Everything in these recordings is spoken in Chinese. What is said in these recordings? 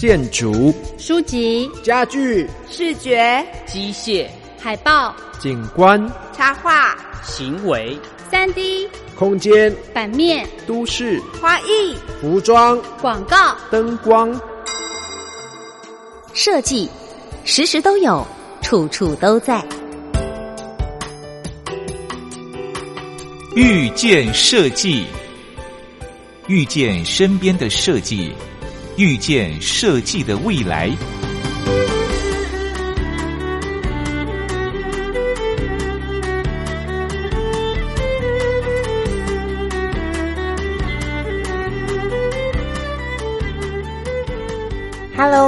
建筑、书籍、家具、视觉、机械、海报、景观、插画、行为、三 D、空间、版面、都市、花艺、服装、广告、灯光、设计，时时都有，处处都在。遇见设计，遇见身边的设计，遇见设计的未来。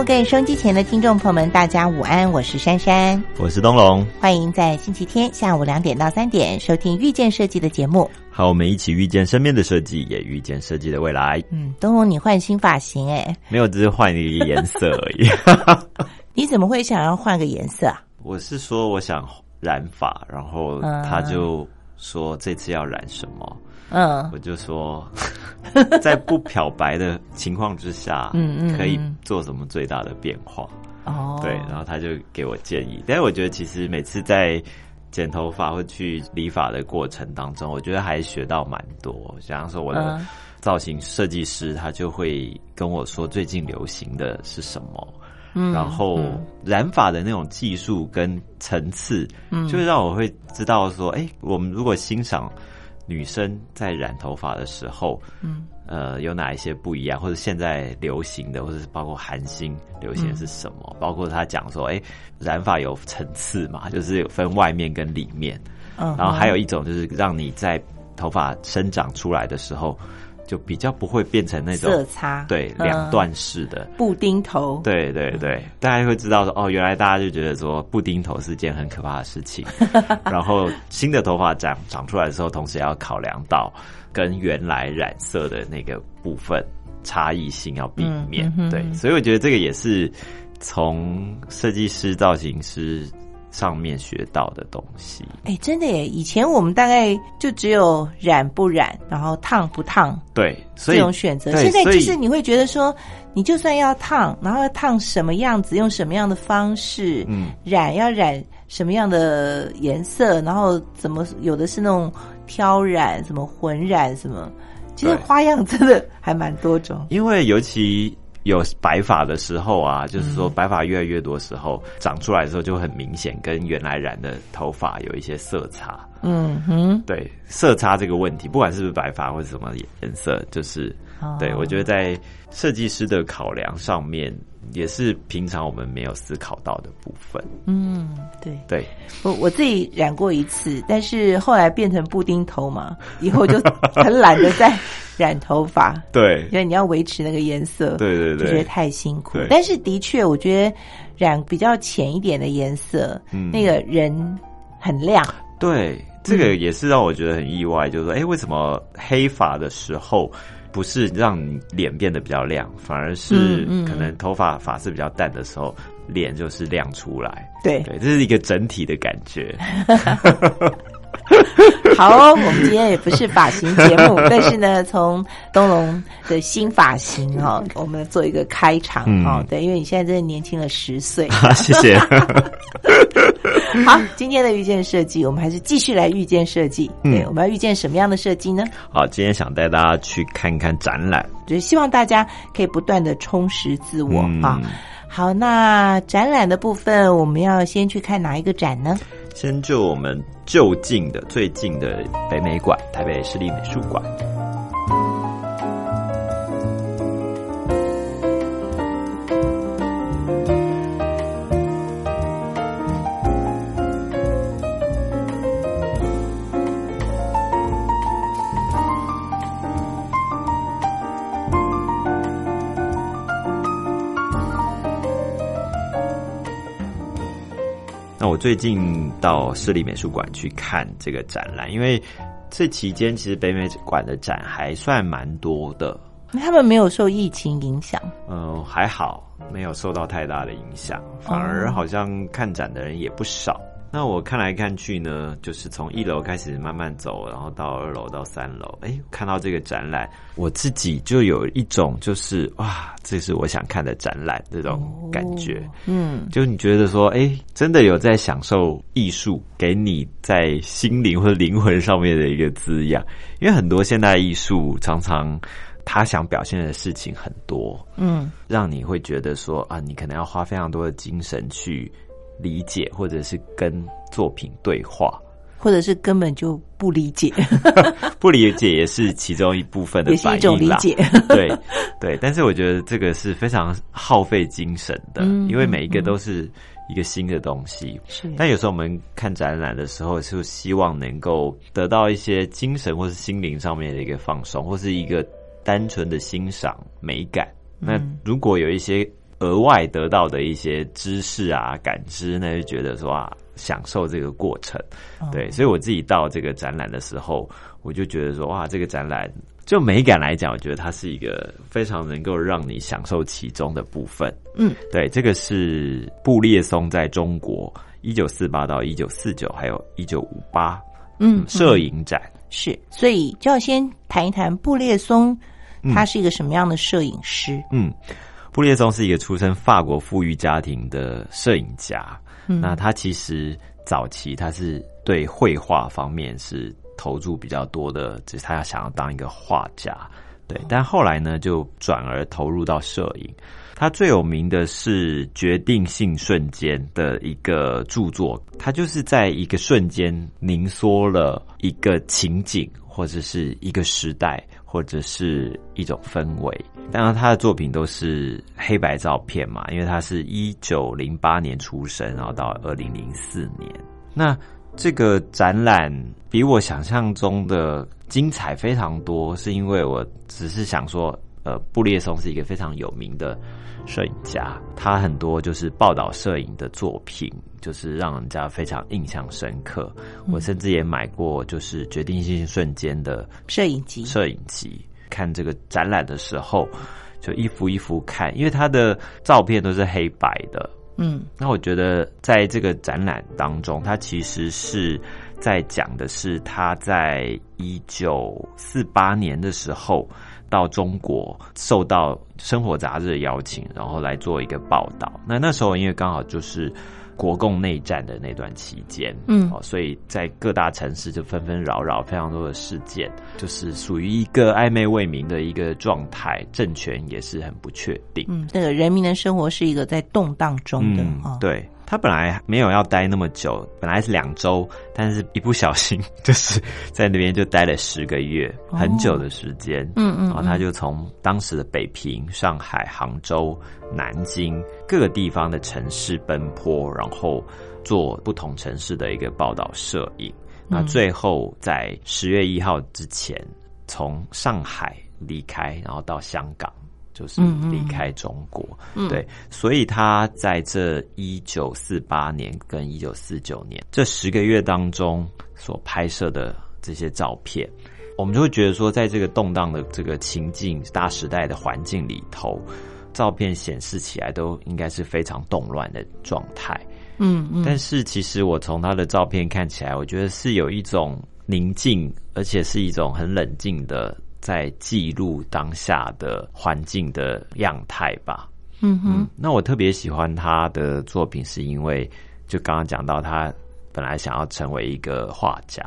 各位收音机前的听众朋友们，大家午安，我是珊珊，我是东龙，欢迎在星期天下午两点到三点收听遇见设计的节目。好，我们一起遇见身边的设计，也遇见设计的未来。嗯，东龙，你换新发型哎？没有，只是换一个颜色而已。你怎么会想要换个颜色啊？我是说，我想染发，然后他就说这次要染什么？我就说，在不漂白的情况之下，嗯嗯，可以做什么最大的变化？哦，对，然后他就给我建议。但是我觉得，其实每次在剪头发或去理发的过程当中，我觉得还学到蛮多。像说我的造型设计师，他就会跟我说最近流行的是什么，嗯，然后染发的那种技术跟层次，嗯，就会让我会知道说，哎，我们如果欣赏。女生在染头发的时候，嗯，呃，有哪一些不一样？或者现在流行的，或者是包括韩星流行的是什么？包括他讲说，哎，染发有层次嘛，就是有分外面跟里面，嗯，然后还有一种就是让你在头发生长出来的时候。就比较不会变成那种色差，对两段式的。布丁头，对对对，大家会知道说哦，原来大家就觉得说布丁头是件很可怕的事情，然后新的头发长长出来的时候，同时要考量到跟原来染色的那个部分差异性要避免，对，所以我觉得这个也是从设计师、造型师。上面学到的东西，哎，真的耶！以前我们大概就只有染不染，然后烫不烫，对，这种选择。现在就是你会觉得说，你就算要烫，然后要烫什么样子，用什么样的方式，嗯，染要染什么样的颜色，然后怎么有的是那种挑染，什么混染，什么，其实花样真的还蛮多种。因为尤其。有白发的时候啊，就是说白发越来越多时候，长出来的时候就很明显，跟原来染的头发有一些色差。嗯哼，对色差这个问题，不管是不是白发或者什么颜色，就是对我觉得在设计师的考量上面。也是平常我们没有思考到的部分。嗯，对对，我我自己染过一次，但是后来变成布丁头嘛，以后就很懒得再染头发。对，因为你要维持那个颜色，对对对，觉得太辛苦。但是的确，我觉得染比较浅一点的颜色，嗯那个人很亮。对，这个也是让我觉得很意外，就是说，哎，为什么黑发的时候？不是让你脸变得比较亮，反而是可能头发发色比较淡的时候，脸就是亮出来。对对，这是一个整体的感觉。好，我们今天也不是发型节目，但是呢，从东龙的新发型哈，我们做一个开场哈。对，因为你现在真的年轻了十岁。谢谢。好，今天的遇见设计，我们还是继续来遇见设计。对，我们要遇见什么样的设计呢？好，今天想带大家去看一看展览，就是希望大家可以不断的充实自我啊。好，那展览的部分，我们要先去看哪一个展呢？先就我们就近的、最近的北美馆，台北市立美术馆。最近到市立美术馆去看这个展览，因为这期间其实北美馆的展还算蛮多的。他们没有受疫情影响？嗯，还好，没有受到太大的影响，反而好像看展的人也不少。那我看来看去呢，就是从一楼开始慢慢走，然后到二楼到三楼，哎，看到这个展览，我自己就有一种就是哇，这是我想看的展览这种感觉。嗯，就你觉得说，哎，真的有在享受艺术给你在心灵或者灵魂上面的一个滋养，因为很多现代艺术常常他想表现的事情很多，嗯，让你会觉得说啊，你可能要花非常多的精神去。理解，或者是跟作品对话，或者是根本就不理解，不理解也是其中一部分的，也是一种理解。对对，但是我觉得这个是非常耗费精神的，因为每一个都是一个新的东西。是，但有时候我们看展览的时候，就希望能够得到一些精神或是心灵上面的一个放松，或是一个单纯的欣赏美感。那如果有一些。额外得到的一些知识啊、感知，那就觉得说啊，享受这个过程。对，所以我自己到这个展览的时候，我就觉得说，哇，这个展览就美感来讲，我觉得它是一个非常能够让你享受其中的部分。嗯，对，这个是布列松在中国一九四八到一九四九，还有一九五八，嗯，摄影展是，所以就要先谈一谈布列松，他是一个什么样的摄影师？嗯。布列松是一个出身法国富裕家庭的摄影家，那他其实早期他是对绘画方面是投注比较多的，就是他要想要当一个画家，对，但后来呢就转而投入到摄影。他最有名的是《决定性瞬间》的一个著作，他就是在一个瞬间凝缩了一个情景或者是一个时代。或者是一种氛围，当然他的作品都是黑白照片嘛，因为他是一九零八年出生，然后到二零零四年。那这个展览比我想象中的精彩非常多，是因为我只是想说，呃，布列松是一个非常有名的。摄影家，他很多就是报道摄影的作品，就是让人家非常印象深刻。我甚至也买过，就是决定性瞬间的摄影机。摄影机看这个展览的时候，就一幅一幅看，因为他的照片都是黑白的。嗯，那我觉得在这个展览当中，他其实是在讲的是他在一九四八年的时候。到中国受到《生活》杂志的邀请，然后来做一个报道。那那时候因为刚好就是国共内战的那段期间，嗯，所以在各大城市就纷纷扰扰，非常多的事件，就是属于一个暧昧未明的一个状态，政权也是很不确定。嗯，这个人民的生活是一个在动荡中的啊，对。他本来没有要待那么久，本来是两周，但是一不小心 就是在那边就待了十个月，很久的时间。嗯嗯，然后他就从当时的北平、上海、杭州、南京各个地方的城市奔波，然后做不同城市的一个报道摄影。那最后在十月一号之前，从上海离开，然后到香港。就是离开中国，嗯对，所以他在这一九四八年跟一九四九年这十个月当中所拍摄的这些照片，我们就会觉得说，在这个动荡的这个情境、大时代的环境里头，照片显示起来都应该是非常动乱的状态。嗯嗯，但是其实我从他的照片看起来，我觉得是有一种宁静，而且是一种很冷静的。在记录当下的环境的样态吧。嗯哼，那我特别喜欢他的作品，是因为就刚刚讲到，他本来想要成为一个画家，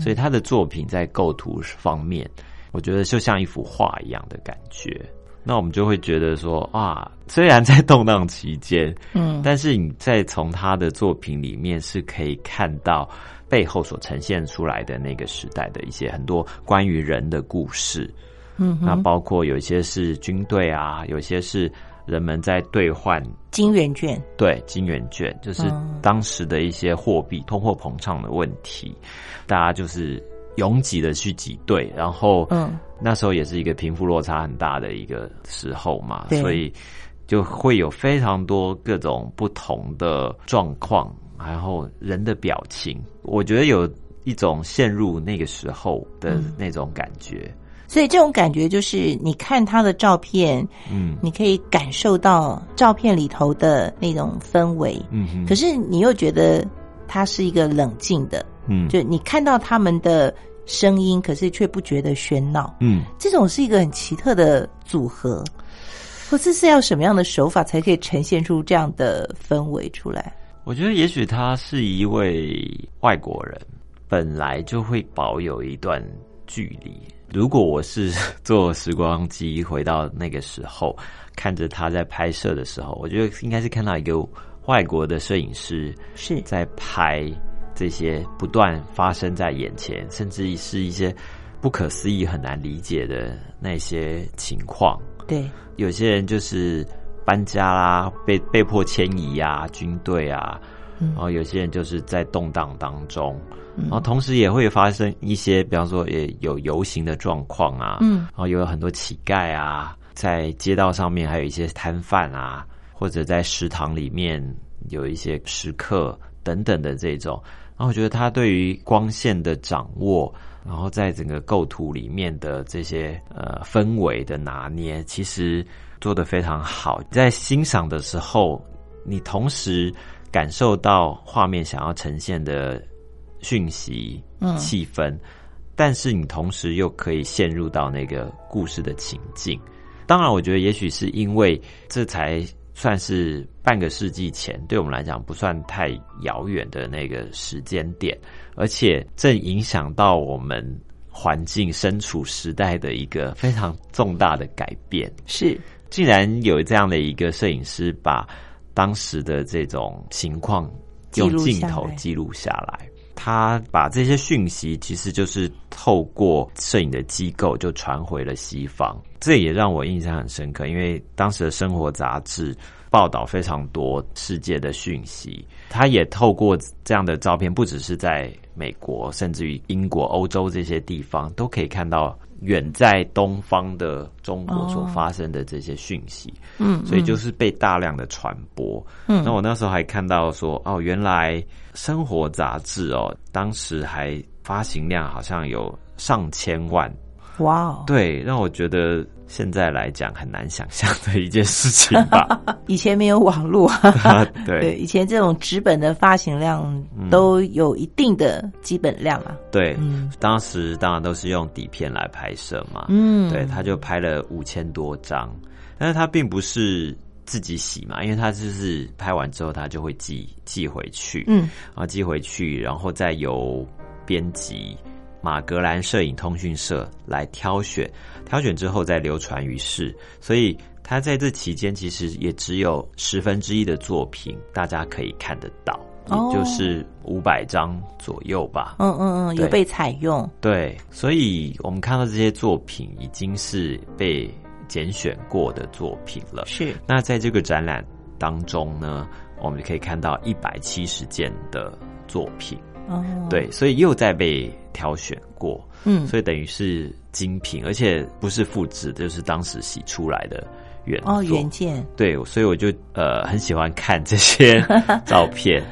所以他的作品在构图方面，我觉得就像一幅画一样的感觉。那我们就会觉得说，啊，虽然在动荡期间，嗯，但是你在从他的作品里面是可以看到。背后所呈现出来的那个时代的一些很多关于人的故事，嗯，那包括有一些是军队啊，有些是人们在兑换金元券，对，金元券就是当时的一些货币通货膨胀的问题，大家就是拥挤的去挤兑，然后，嗯，那时候也是一个贫富落差很大的一个时候嘛，所以就会有非常多各种不同的状况。然后人的表情，我觉得有一种陷入那个时候的那种感觉。所以这种感觉就是你看他的照片，嗯，你可以感受到照片里头的那种氛围，嗯。可是你又觉得他是一个冷静的，嗯，就你看到他们的声音，可是却不觉得喧闹，嗯，这种是一个很奇特的组合。或这是要什么样的手法才可以呈现出这样的氛围出来？我觉得也许他是一位外国人，本来就会保有一段距离。如果我是 坐时光机回到那个时候，看着他在拍摄的时候，我觉得应该是看到一个外国的摄影师是在拍这些不断发生在眼前，甚至是一些不可思议、很难理解的那些情况。对，有些人就是搬家啦，被被迫迁移呀，军队啊，然后有些人就是在动荡当中，然后同时也会发生一些，比方说也有游行的状况啊，嗯，然后有很多乞丐啊，在街道上面还有一些摊贩啊，或者在食堂里面有一些食客等等的这种，然后我觉得他对于光线的掌握。然后在整个构图里面的这些呃氛围的拿捏，其实做得非常好。在欣赏的时候，你同时感受到画面想要呈现的讯息、气氛，但是你同时又可以陷入到那个故事的情境。当然，我觉得也许是因为这才算是半个世纪前，对我们来讲不算太遥远的那个时间点。而且正影响到我们环境身处时代的一个非常重大的改变。是，竟然有这样的一个摄影师，把当时的这种情况用镜头记录下来。他把这些讯息，其实就是透过摄影的机构就传回了西方。这也让我印象很深刻，因为当时的生活杂志报道非常多世界的讯息。他也透过这样的照片，不只是在美国，甚至于英国、欧洲这些地方，都可以看到远在东方的中国所发生的这些讯息。嗯，所以就是被大量的传播。嗯，那我那时候还看到说，哦，原来生活杂志哦，当时还发行量好像有上千万。哇，对，让我觉得现在来讲很难想象的一件事情吧。以前没有网络，对，以前这种纸本的发行量都有一定的基本量啊。对，当时当然都是用底片来拍摄嘛。嗯，对，他就拍了五千多张，但是他并不是自己洗嘛，因为他就是拍完之后他就会寄寄回去，嗯，然后寄回去，然后再由编辑。马格兰摄影通讯社来挑选，挑选之后再流传于世，所以他在这期间其实也只有十分之一的作品大家可以看得到，也就是五百张左右吧。嗯嗯嗯，有被采用。对，所以我们看到这些作品已经是被拣选过的作品了。是。那在这个展览当中呢，我们可以看到一百七十件的作品。哦，对，所以又在被挑选过，嗯，所以等于是精品，而且不是复制，就是当时洗出来的原哦原件，对，所以我就呃很喜欢看这些 照片。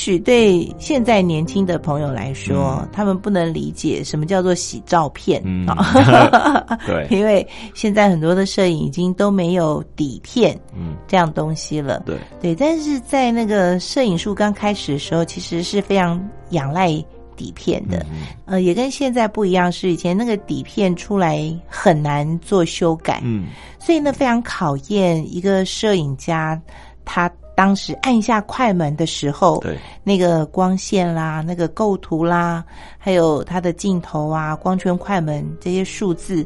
许对现在年轻的朋友来说，他们不能理解什么叫做洗照片啊。对，因为现在很多的摄影已经都没有底片，嗯，这样东西了。对对，但是在那个摄影术刚开始的时候，其实是非常仰赖底片的。呃，也跟现在不一样，是以前那个底片出来很难做修改，嗯，所以呢，非常考验一个摄影家他。当时按下快门的时候，对那个光线啦、那个构图啦，还有它的镜头啊、光圈快门这些数字，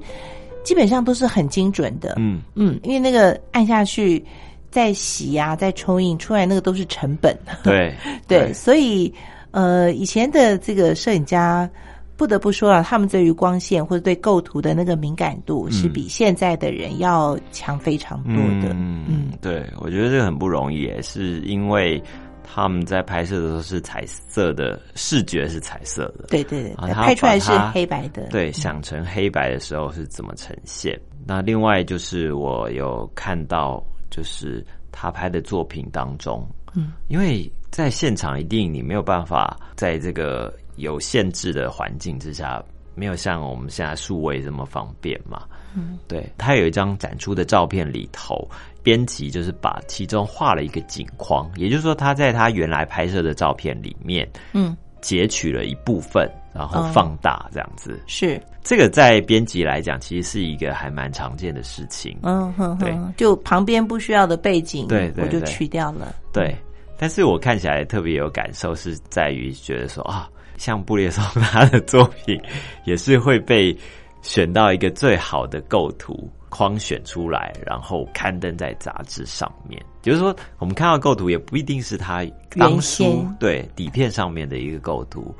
基本上都是很精准的。嗯嗯，因为那个按下去再洗啊，再冲印出来，那个都是成本。对 对，所以呃，以前的这个摄影家。不得不说啊，他们对于光线或者对构图的那个敏感度，是比现在的人要强非常多的。嗯，对，我觉得这个很不容易，也是因为他们在拍摄的时候是彩色的，视觉是彩色的。对对对，拍出来是黑白的。对，想成黑白的时候是怎么呈现？那另外就是我有看到，就是他拍的作品当中，嗯，因为在现场一定你没有办法在这个。有限制的环境之下，没有像我们现在数位这么方便嘛？嗯，对。他有一张展出的照片里头，编辑就是把其中画了一个景框，也就是说，他在他原来拍摄的照片里面，嗯，截取了一部分，然后放大这样子。是这个在编辑来讲，其实是一个还蛮常见的事情。嗯哼，对，就旁边不需要的背景，对，我就去掉了。对，但是我看起来特别有感受，是在于觉得说啊。像布列松他的作品，也是会被选到一个最好的构图框选出来，然后刊登在杂志上面。就是说，我们看到构图也不一定是他当初对底片上面的一个构图，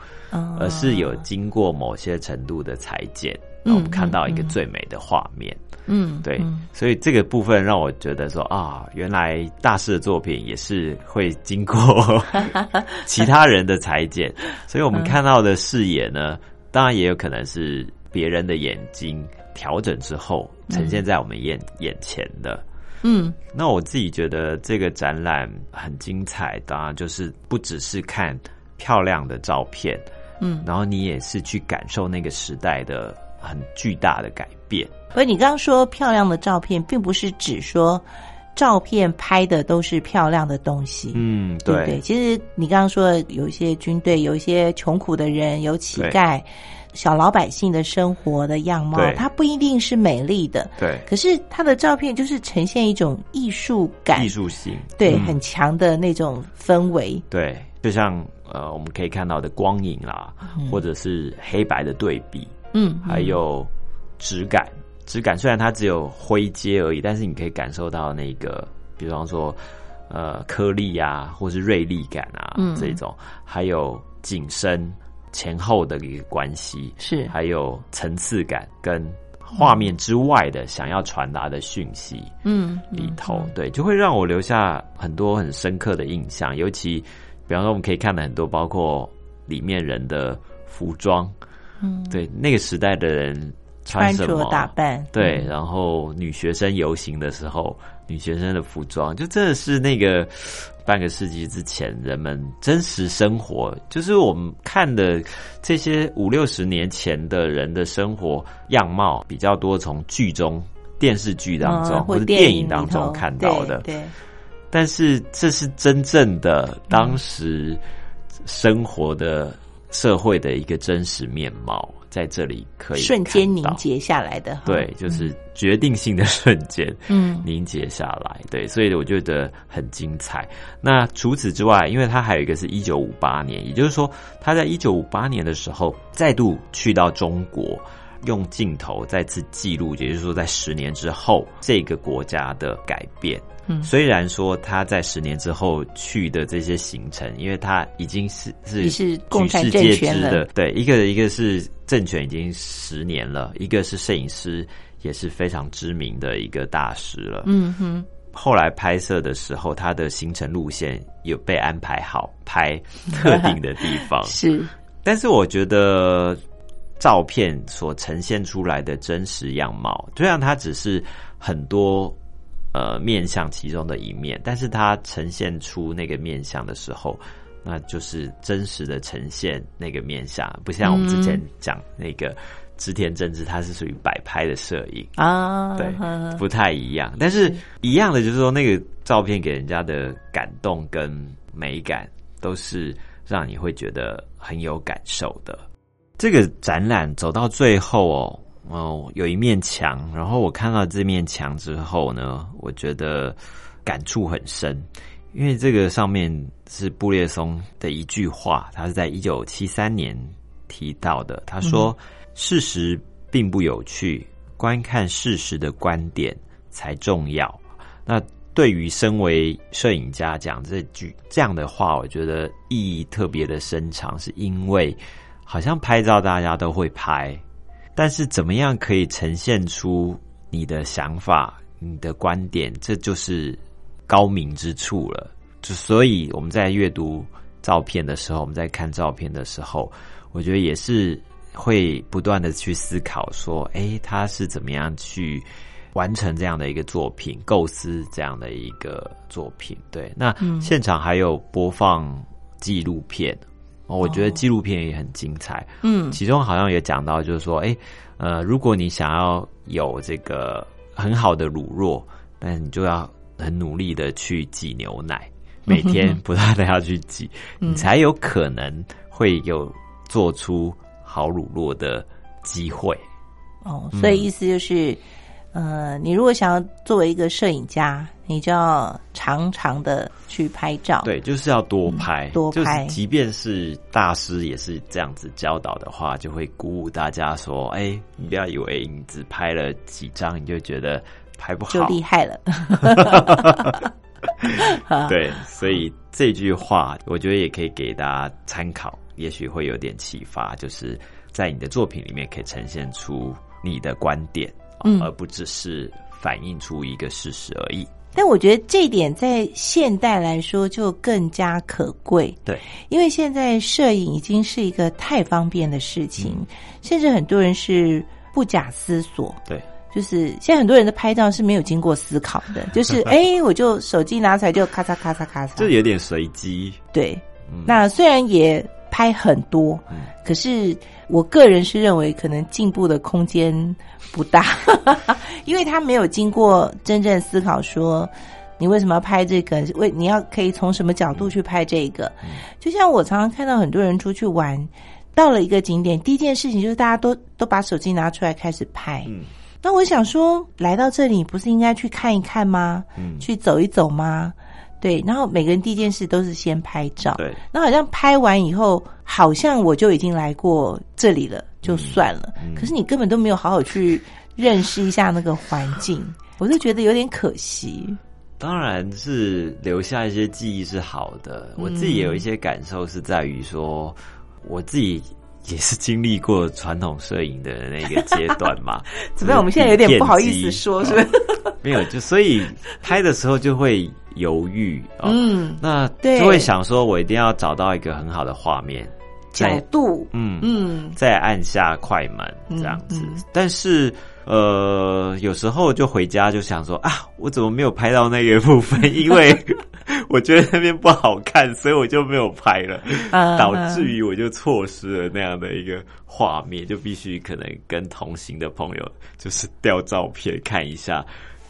而是有经过某些程度的裁剪，我们看到一个最美的画面。嗯，对，所以这个部分让我觉得说啊，原来大师的作品也是会经过 其他人的裁剪，所以我们看到的视野呢，当然也有可能是别人的眼睛调整之后呈现在我们眼眼前的。嗯，那我自己觉得这个展览很精彩，当然就是不只是看漂亮的照片，嗯，然后你也是去感受那个时代的很巨大的改变。而你刚刚说漂亮的照片，并不是指说照片拍的都是漂亮的东西。嗯，对对。其实你刚刚说有一些军队，有一些穷苦的人，有乞丐，小老百姓的生活的样貌，它不一定是美丽的。对。可是他的照片就是呈现一种艺术感，艺术性，对，很强的那种氛围。对，就像呃，我们可以看到的光影啦，或者是黑白的对比，嗯，还有质感。质感虽然它只有灰阶而已，但是你可以感受到那个，比方说，呃，颗粒啊，或是锐利感啊，这种，还有景深前后的一个关系，是，还有层次感跟画面之外的想要传达的讯息，嗯，里头，对，就会让我留下很多很深刻的印象。尤其，比方说，我们可以看到很多，包括里面人的服装，嗯，对，那个时代的人。穿着打扮对，然后女学生游行的时候，女学生的服装就真的是那个半个世纪之前人们真实生活，就是我们看的这些五六十年前的人的生活样貌比较多，从剧中电视剧当中或者电影当中看到的。对，但是这是真正的当时生活的社会的一个真实面貌。在这里可以瞬间凝结下来的，对，就是决定性的瞬间，嗯，凝结下来，对，所以我觉得很精彩。那除此之外，因为他还有一个是一九五八年，也就是说他在一九五八年的时候再度去到中国，用镜头再次记录，也就是说在十年之后这个国家的改变。嗯，虽然说他在十年之后去的这些行程，因为他已经是是是举世皆知的，对，一个一个是政权已经十年了，一个是摄影师也是非常知名的一个大师了。嗯哼，后来拍摄的时候，他的行程路线有被安排好，拍特定的地方 是，但是我觉得照片所呈现出来的真实样貌，虽然它只是很多。呃，面相其中的一面，但是它呈现出那个面相的时候，那就是真实的呈现那个面相，不像我们之前讲那个织田正治，它是属于摆拍的摄影啊，对，不太一样。但是一样的就是说，那个照片给人家的感动跟美感，都是让你会觉得很有感受的。这个展览走到最后哦。哦，有一面墙，然后我看到这面墙之后呢，我觉得感触很深，因为这个上面是布列松的一句话，他是在一九七三年提到的。他说：“事实并不有趣，观看事实的观点才重要。那对于身为摄影家讲这句这样的话，我觉得意义特别的深长，是因为好像拍照大家都会拍，但是怎么样可以呈现出你的想法、你的观点，这就是高明之处了。就所以我们在阅读照片的时候，我们在看照片的时候，我觉得也是会不断的去思考说，哎，他是怎么样去。完成这样的一个作品，构思这样的一个作品，对。那现场还有播放纪录片，我觉得纪录片也很精彩。嗯，其中好像也讲到，就是说，哎，呃，如果你想要有这个很好的乳酪，但你就要很努力的去挤牛奶，每天不断的要去挤，你才有可能会有做出好乳酪的机会。哦，所以意思就是。呃，你如果想要作为一个摄影家，你就要常常的去拍照。对，就是要多拍，多拍。即便是大师也是这样子教导的话，就会鼓舞大家说：“哎，你不要以为你只拍了几张，你就觉得拍不好，就厉害了。”对，所以这句话我觉得也可以给大家参考，也许会有点启发，就是在你的作品里面可以呈现出你的观点。嗯，而不只是反映出一个事实而已。但我觉得这一点在现代来说就更加可贵。对，因为现在摄影已经是一个太方便的事情，甚至很多人是不假思索。对，就是现在很多人的拍照是没有经过思考的，就是哎，我就手机拿出来就咔嚓咔嚓咔嚓，就有点随机。对，那虽然也拍很多，可是。我个人是认为，可能进步的空间不大，因为他没有经过真正思考，说你为什么要拍这个？为你要可以从什么角度去拍这个？就像我常常看到很多人出去玩，到了一个景点，第一件事情就是大家都都把手机拿出来开始拍。那我想说，来到这里不是应该去看一看吗？去走一走吗？对，然后每个人第一件事都是先拍照。对，那好像拍完以后，好像我就已经来过这里了，就算了。可是你根本都没有好好去认识一下那个环境，我就觉得有点可惜。当然是留下一些记忆是好的，我自己也有一些感受，是在于说我自己。也是经历过传统摄影的那个阶段嘛？怎么样？我们现在有点不好意思说，是不是？没有，就所以拍的时候就会犹豫嗯，那就会想说，我一定要找到一个很好的画面角度，嗯嗯，再按下快门这样子。但是呃，有时候就回家就想说啊，我怎么没有拍到那个部分？因为 我觉得那边不好看，所以我就没有拍了，导致于我就错失了那样的一个画面，就必须可能跟同行的朋友就是调照片看一下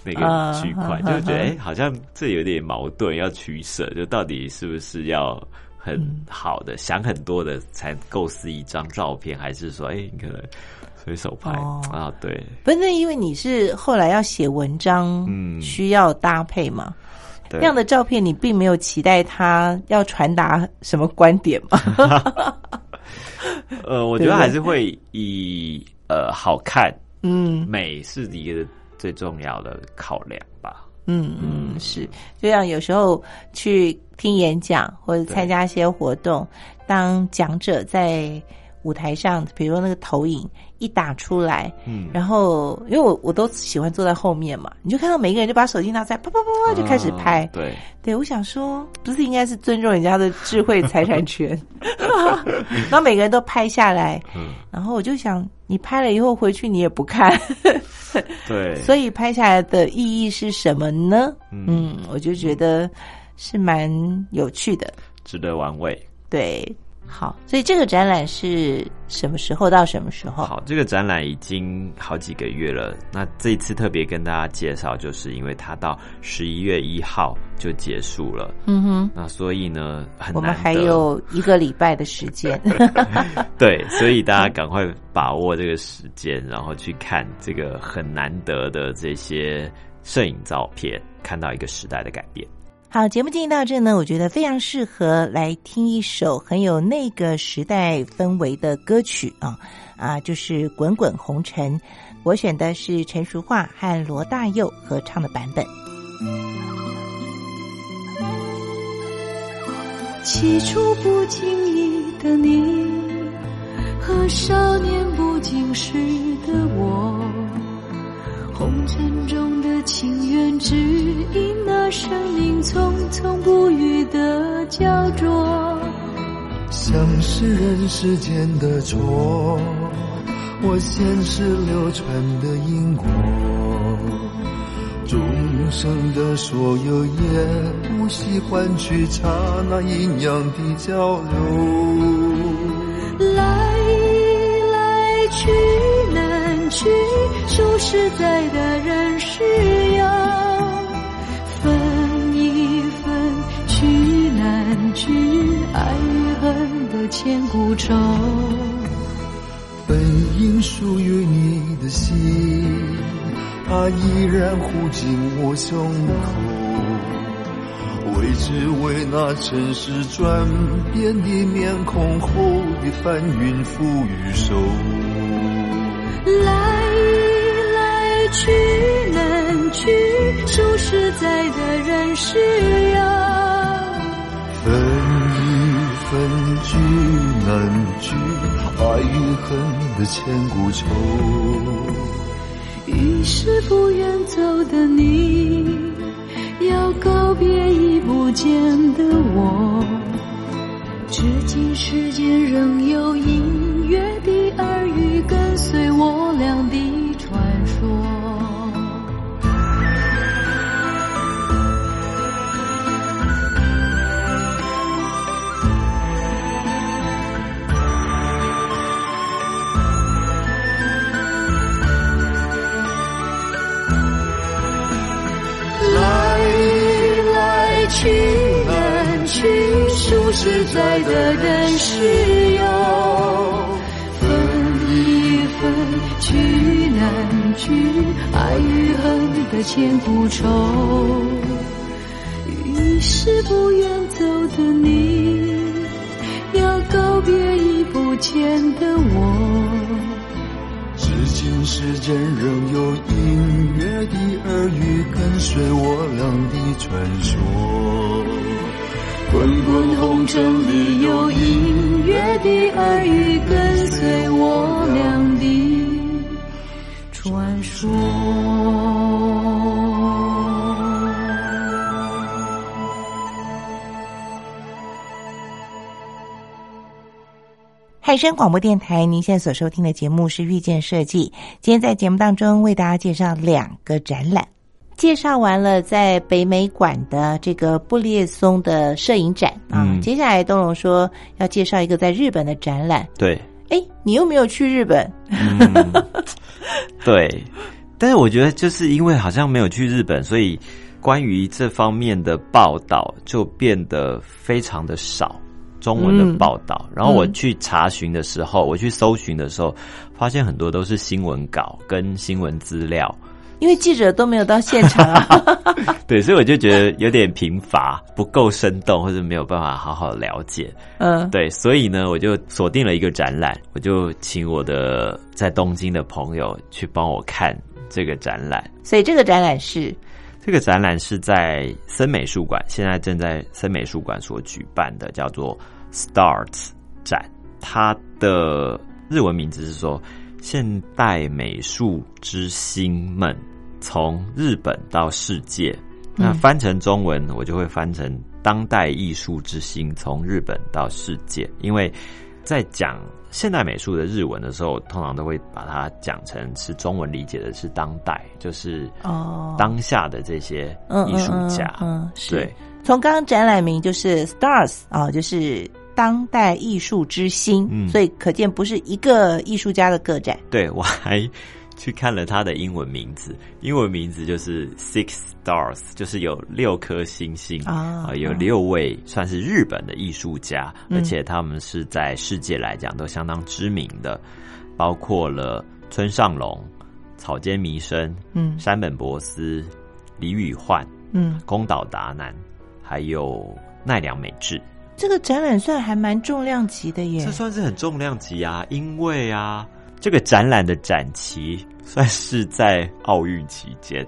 那个区块，就觉得哎，好像这有点矛盾，要取舍，就到底是不是要很好的想很多的才构思一张照片，还是说哎，你可能随手拍啊？对，不是因为你是后来要写文章，嗯，需要搭配嘛。这样的照片，你并没有期待他要传达什么观点吗？呃，我觉得还是会以呃好看，嗯，美是一个最重要的考量吧。嗯嗯，是，就像有时候去听演讲或者参加一些活动，当讲者在。舞台上，比如说那个投影一打出来，嗯，然后因为我我都喜欢坐在后面嘛，你就看到每一个人就把手机拿出来，啪啪啪啪就开始拍，对，对我想说，不是应该是尊重人家的智慧财产权，然后每个人都拍下来，嗯，然后我就想，你拍了以后回去你也不看，对，所以拍下来的意义是什么呢？嗯，我就觉得是蛮有趣的，值得玩味，对。好，所以这个展览是什么时候到什么时候？好，这个展览已经好几个月了。那这一次特别跟大家介绍，就是因为它到十一月一号就结束了。嗯哼，那所以呢，很我们还有一个礼拜的时间。对，所以大家赶快把握这个时间，然后去看这个很难得的这些摄影照片，看到一个时代的改变。好，节目进行到这呢，我觉得非常适合来听一首很有那个时代氛围的歌曲啊啊，就是《滚滚红尘》。我选的是陈淑桦和罗大佑合唱的版本。起初不经意的你，和少年不经事的我。红尘中的情缘，只因那生命匆匆不语的焦灼。像是人世间的错，我前世流传的因果，众生的所有也无需换取刹那阴阳的交流。来来去难去。说实在的，人世要分一分，聚难聚，爱与恨的千古愁。本应属于你的心，它依然护紧我胸口。为只为那尘世转变的面孔后的翻云覆雨手。来来。去难去，数十载的，人是要分一分，聚难聚，爱与恨的千古愁。于是不愿走的你，要告别已不见的我。至今世间仍爱的人是有分一分，聚难聚，爱与恨的千古愁。于是不愿走的你，要告别已不见的我。至今世间仍有隐约的耳语，跟随我俩的传说。滚滚红尘里有隐约的耳语，跟随我俩的传说。海声广播电台，您现在所收听的节目是遇见设计。今天在节目当中为大家介绍两个展览。介绍完了在北美馆的这个布列松的摄影展啊，接下来东龙说要介绍一个在日本的展览。对，哎，你又没有去日本？对，但是我觉得就是因为好像没有去日本，所以关于这方面的报道就变得非常的少，中文的报道。然后我去查询的时候，我去搜寻的时候，发现很多都是新闻稿跟新闻资料。因为记者都没有到现场啊，对，所以我就觉得有点贫乏，不够生动，或者没有办法好好了解。嗯，对，所以呢，我就锁定了一个展览，我就请我的在东京的朋友去帮我看这个展览。所以这个展览是这个展览是在森美术馆，现在正在森美术馆所举办的，叫做 Starts 展。它的日文名字是说。现代美术之星们，从日本到世界。那翻成中文，我就会翻成当代艺术之星从日本到世界。因为在讲现代美术的日文的时候，通常都会把它讲成是中文理解的是当代，就是哦当下的这些艺术家。嗯，是。从刚刚展览名就是 Stars 啊，就是。当代艺术之星，所以可见不是一个艺术家的个展。对我还去看了他的英文名字，英文名字就是 Six Stars，就是有六颗星星啊，有六位算是日本的艺术家，而且他们是在世界来讲都相当知名的，包括了村上隆、草间弥生、嗯，山本博司、李宇焕、嗯，宫岛达男，还有奈良美智。这个展览算还蛮重量级的耶，这算是很重量级啊，因为啊，这个展览的展期算是在奥运期间。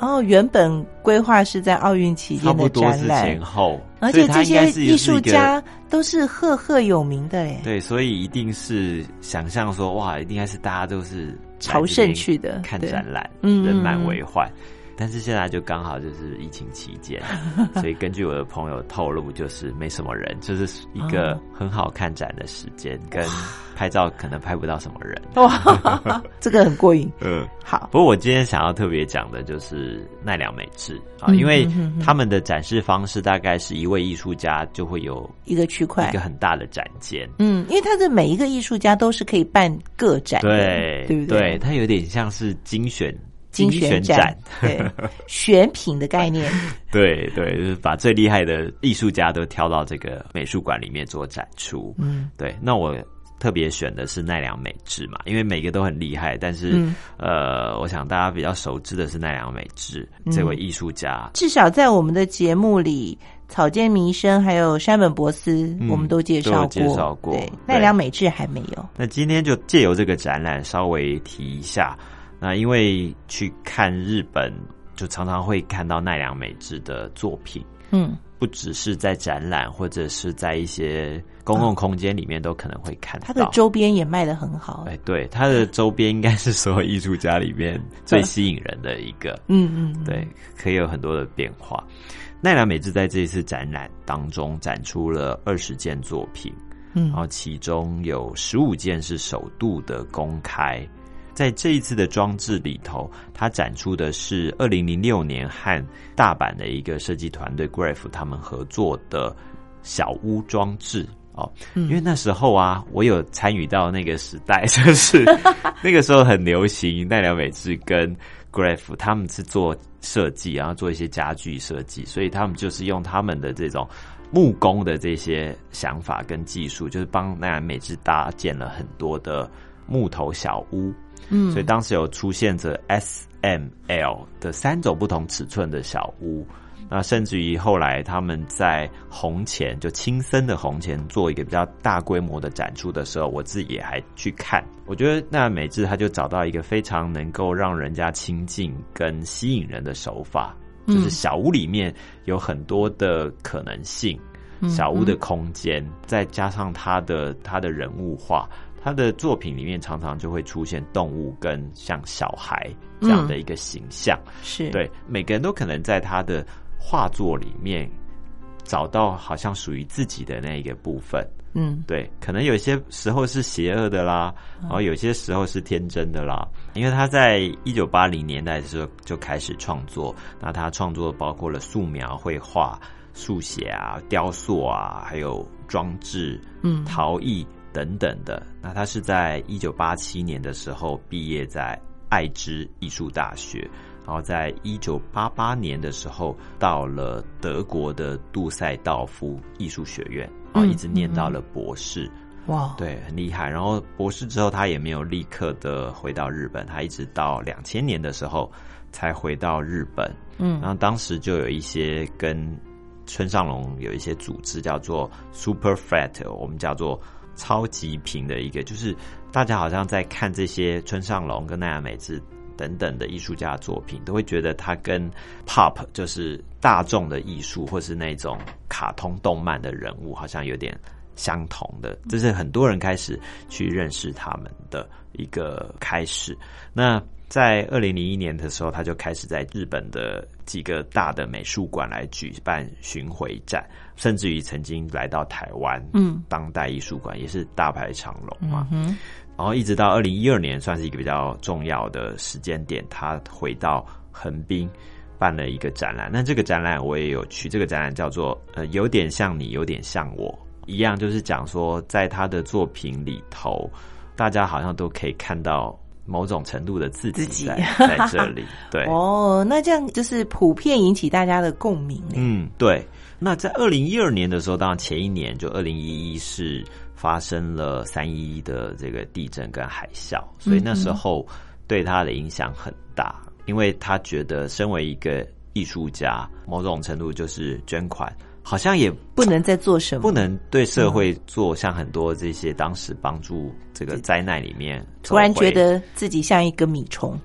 哦，原本规划是在奥运期间的展览前后，而且这些艺术家都是赫赫有名的哎。对，所以一定是想象说，哇，一定还是大家都是朝圣去的看展览，人满为患。但是现在就刚好就是疫情期间，所以根据我的朋友透露，就是没什么人，就是一个很好看展的时间，跟拍照可能拍不到什么人。哇，这个很过瘾。嗯，好。不过我今天想要特别讲的就是奈良美智啊，因为他们的展示方式大概是一位艺术家就会有一个区块，一个很大的展间。嗯，因为他的每一个艺术家都是可以办个展，对对不对？对，他有点像是精选。精选展，对选品的概念，对对，就是把最厉害的艺术家都挑到这个美术馆里面做展出。嗯，对。那我特别选的是奈良美智嘛，因为每个都很厉害，但是呃，我想大家比较熟知的是奈良美智这位艺术家。至少在我们的节目里，草间弥生还有山本博司，我们都介绍过。介绍过，奈良美智还没有。那今天就借由这个展览，稍微提一下。那因为去看日本，就常常会看到奈良美智的作品，嗯，不只是在展览，或者是在一些公共空间里面都可能会看到。他的周边也卖的很好，哎，对，他的周边应该是所有艺术家里面 最吸引人的一个，嗯嗯，对，可以有很多的变化。奈良美智在这一次展览当中展出了二十件作品，嗯，然后其中有十五件是首度的公开。在这一次的装置里头，它展出的是二零零六年和大阪的一个设计团队 Graph 他们合作的小屋装置哦。因为那时候啊，我有参与到那个时代，就是那个时候很流行奈良美智跟 Graph 他们是做设计，然后做一些家具设计，所以他们就是用他们的这种木工的这些想法跟技术，就是帮奈良美智搭建了很多的木头小屋。嗯，所以当时有出现着 S、M、L 的三种不同尺寸的小屋，那甚至于后来他们在红前就青森的红前做一个比较大规模的展出的时候，我自己也还去看。我觉得那美智他就找到一个非常能够让人家亲近跟吸引人的手法，就是小屋里面有很多的可能性，小屋的空间，再加上他的他的人物画。他的作品里面常常就会出现动物跟像小孩这样的一个形象，是对每个人都可能在他的画作里面找到好像属于自己的那一个部分。嗯，对，可能有些时候是邪恶的啦，然后有些时候是天真的啦。因为他在一九八零年代的时候就开始创作，那他创作包括了素描、绘画、速写啊、雕塑啊，还有装置、嗯、陶艺。等等的，那他是在一九八七年的时候毕业在爱知艺术大学，然后在一九八八年的时候到了德国的杜塞道夫艺术学院，然后一直念到了博士。哇，对，很厉害。然后博士之后，他也没有立刻的回到日本，他一直到两千年的时候才回到日本。嗯，然后当时就有一些跟村上龙有一些组织叫做 Super Flat，我们叫做。超级平的一个，就是大家好像在看这些村上隆跟奈良美智等等的艺术家作品，都会觉得他跟 pop 就是大众的艺术，或是那种卡通动漫的人物，好像有点相同的。这是很多人开始去认识他们的一个开始。那在二零零一年的时候，他就开始在日本的几个大的美术馆来举办巡回展，甚至于曾经来到台湾，嗯，当代艺术馆也是大排长龙嘛。然后一直到二零一二年，算是一个比较重要的时间点，他回到横滨办了一个展览。那这个展览我也有去，这个展览叫做呃，有点像你，有点像我一样，就是讲说在他的作品里头，大家好像都可以看到。某种程度的自己在在这里，对哦，那这样就是普遍引起大家的共鸣。嗯，对。那在二零一二年的时候，当然前一年就二零一一是发生了三一的这个地震跟海啸，所以那时候对他的影响很大，因为他觉得身为一个艺术家，某种程度就是捐款。好像也不能再做什么，不能对社会做像很多这些当时帮助这个灾难里面，突然觉得自己像一个米虫，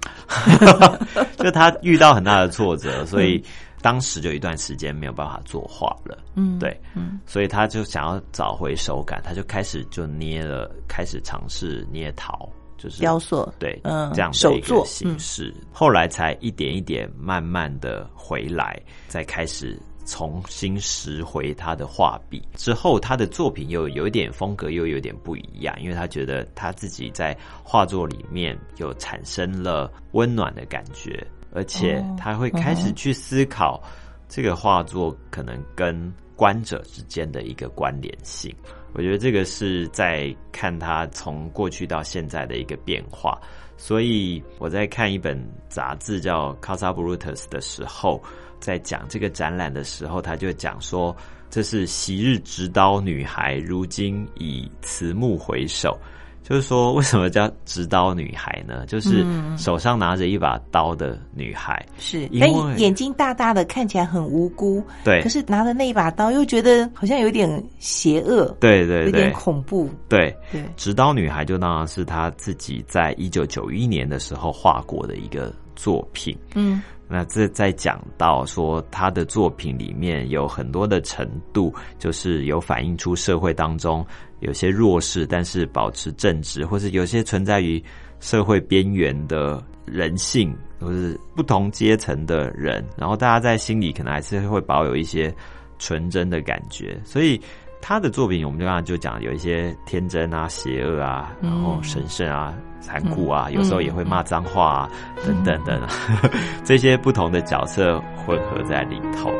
就他遇到很大的挫折，所以当时就一段时间没有办法作画了。嗯，对，嗯，所以他就想要找回手感，他就开始就捏了，开始尝试捏陶，就是雕塑，对，嗯，这样的一个形式，后来才一点一点慢慢的回来，再开始。重新拾回他的画笔之后，他的作品又有一点风格，又有点不一样，因为他觉得他自己在画作里面有产生了温暖的感觉，而且他会开始去思考这个画作可能跟观者之间的一个关联性。我觉得这个是在看他从过去到现在的一个变化。所以我在看一本杂志叫《Casa Brutus》的时候。在讲这个展览的时候，他就讲说，这是昔日执刀女孩，如今以慈目回首。就是说，为什么叫执刀女孩呢？就是手上拿着一把刀的女孩，是，因为眼睛大大的，看起来很无辜。对，可是拿着那一把刀，又觉得好像有点邪恶。对对，有点恐怖。对对，执刀女孩就当然是她自己在一九九一年的时候画过的一个作品。嗯。那这在讲到说他的作品里面有很多的程度，就是有反映出社会当中有些弱势，但是保持正直，或是有些存在于社会边缘的人性，或是不同阶层的人，然后大家在心里可能还是会保有一些纯真的感觉，所以。他的作品，我们就刚刚就讲有一些天真啊、邪恶啊，然后神圣啊、残酷啊，有时候也会骂脏话啊，等等等，这些不同的角色混合在里头。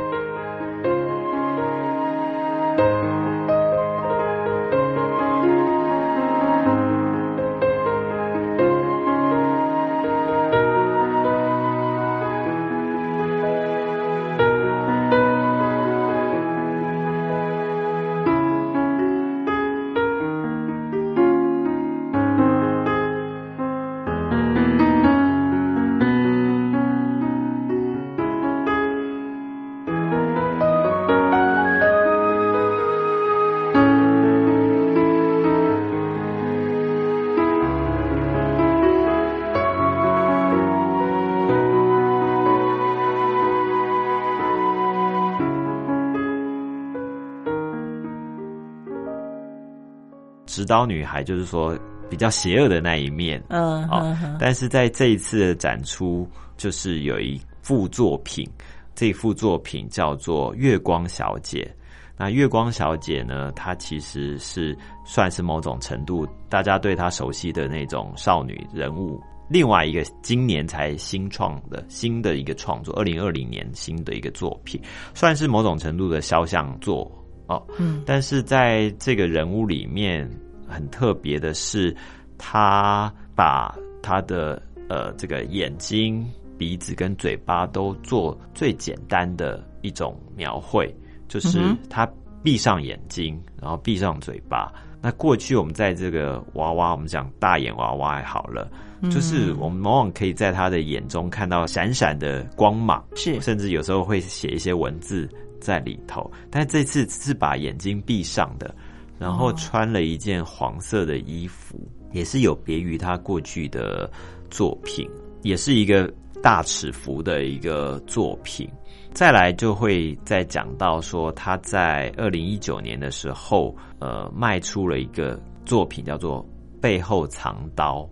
直刀女孩就是说比较邪恶的那一面，嗯，哦，但是在这一次的展出，就是有一幅作品，这幅作品叫做《月光小姐》。那月光小姐呢，她其实是算是某种程度大家对她熟悉的那种少女人物。另外一个今年才新创的新的一个创作，二零二零年新的一个作品，算是某种程度的肖像作。哦，嗯，但是在这个人物里面很特别的是，他把他的呃这个眼睛、鼻子跟嘴巴都做最简单的一种描绘，就是他闭上眼睛，然后闭上嘴巴。那过去我们在这个娃娃，我们讲大眼娃娃好了，就是我们往往可以在他的眼中看到闪闪的光芒，是，甚至有时候会写一些文字。在里头，但这次是把眼睛闭上的，然后穿了一件黄色的衣服，也是有别于他过去的作品，也是一个大尺幅的一个作品。再来就会再讲到说，他在二零一九年的时候，呃，卖出了一个作品叫做《背后藏刀》，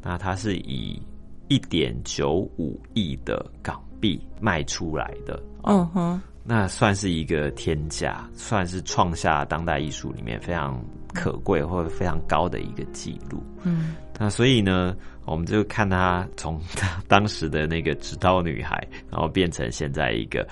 那他是以一点九五亿的港币卖出来的。嗯哼。那算是一个天价，算是创下当代艺术里面非常可贵或者非常高的一个记录。嗯，那所以呢，我们就看他从当时的那个纸刀女孩，然后变成现在一个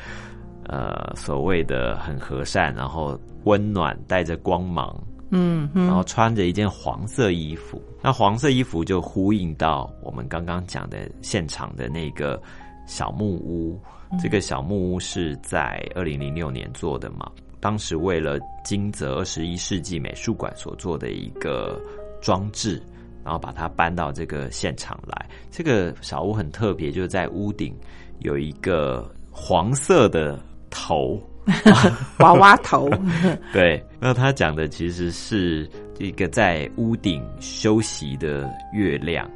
呃所谓的很和善，然后温暖，带着光芒。嗯，然后穿着一件黄色衣服，那黄色衣服就呼应到我们刚刚讲的现场的那个小木屋。这个小木屋是在二零零六年做的嘛？当时为了金泽二十一世纪美术馆所做的一个装置，然后把它搬到这个现场来。这个小屋很特别，就是在屋顶有一个黄色的头，娃娃头。对，那他讲的其实是一个在屋顶休息的月亮。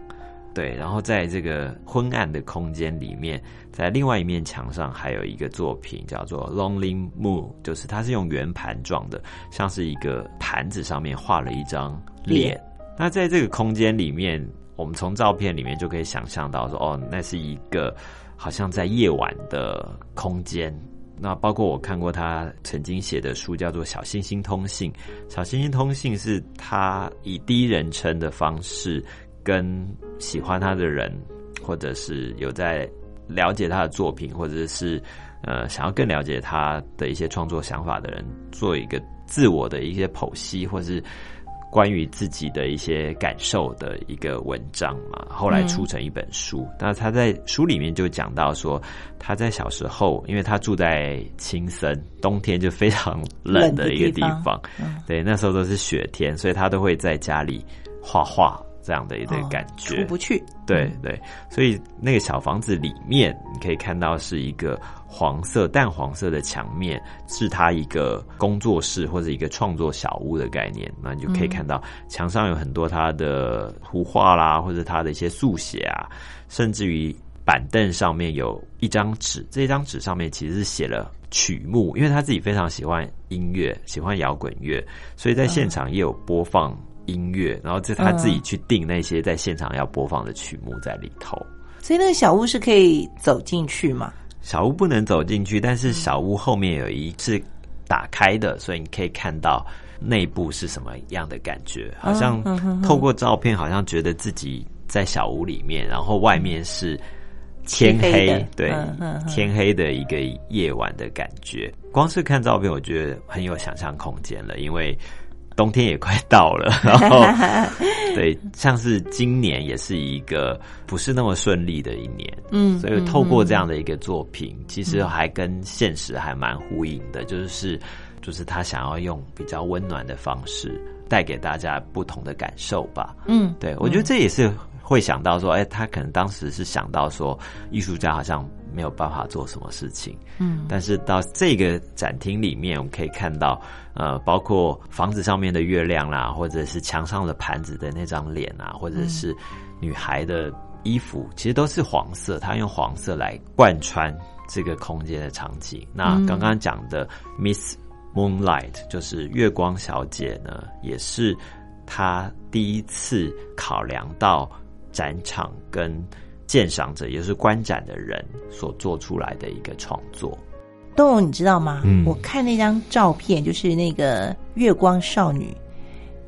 对，然后在这个昏暗的空间里面，在另外一面墙上还有一个作品叫做《Lonely Moon》，就是它是用圆盘状的，像是一个盘子上面画了一张脸。那在这个空间里面，我们从照片里面就可以想象到说，哦，那是一个好像在夜晚的空间。那包括我看过他曾经写的书，叫做《小星星通信》。《小星星通信》是他以第一人称的方式。跟喜欢他的人，或者是有在了解他的作品，或者是呃想要更了解他的一些创作想法的人，做一个自我的一些剖析，或是关于自己的一些感受的一个文章嘛。后来出成一本书。那他在书里面就讲到说，他在小时候，因为他住在青森，冬天就非常冷的一个地方，对，那时候都是雪天，所以他都会在家里画画。这样的一个感觉，出不去。对对，所以那个小房子里面，你可以看到是一个黄色、淡黄色的墙面，是他一个工作室或者一个创作小屋的概念。那你就可以看到墙上有很多他的图画啦，或者他的一些速写啊，甚至于板凳上面有一张纸，这张纸上面其实是写了曲目，因为他自己非常喜欢音乐，喜欢摇滚乐，所以在现场也有播放。音乐，然后这他自己去定那些在现场要播放的曲目在里头。所以那个小屋是可以走进去吗？小屋不能走进去，但是小屋后面有一是打开的，所以你可以看到内部是什么样的感觉。好像透过照片，好像觉得自己在小屋里面，然后外面是天黑，对，天黑的一个夜晚的感觉。光是看照片，我觉得很有想象空间了，因为。冬天也快到了，然后对，像是今年也是一个不是那么顺利的一年，嗯，所以透过这样的一个作品，其实还跟现实还蛮呼应的，就是就是他想要用比较温暖的方式带给大家不同的感受吧，嗯，对我觉得这也是会想到说，哎，他可能当时是想到说，艺术家好像。没有办法做什么事情，嗯，但是到这个展厅里面，我们可以看到，呃，包括房子上面的月亮啦，或者是墙上的盘子的那张脸啊，或者是女孩的衣服，其实都是黄色，他用黄色来贯穿这个空间的场景。那刚刚讲的 Miss Moonlight 就是月光小姐呢，也是她第一次考量到展场跟。鉴赏者也是观展的人所做出来的一个创作。东荣，你知道吗？嗯，我看那张照片，就是那个月光少女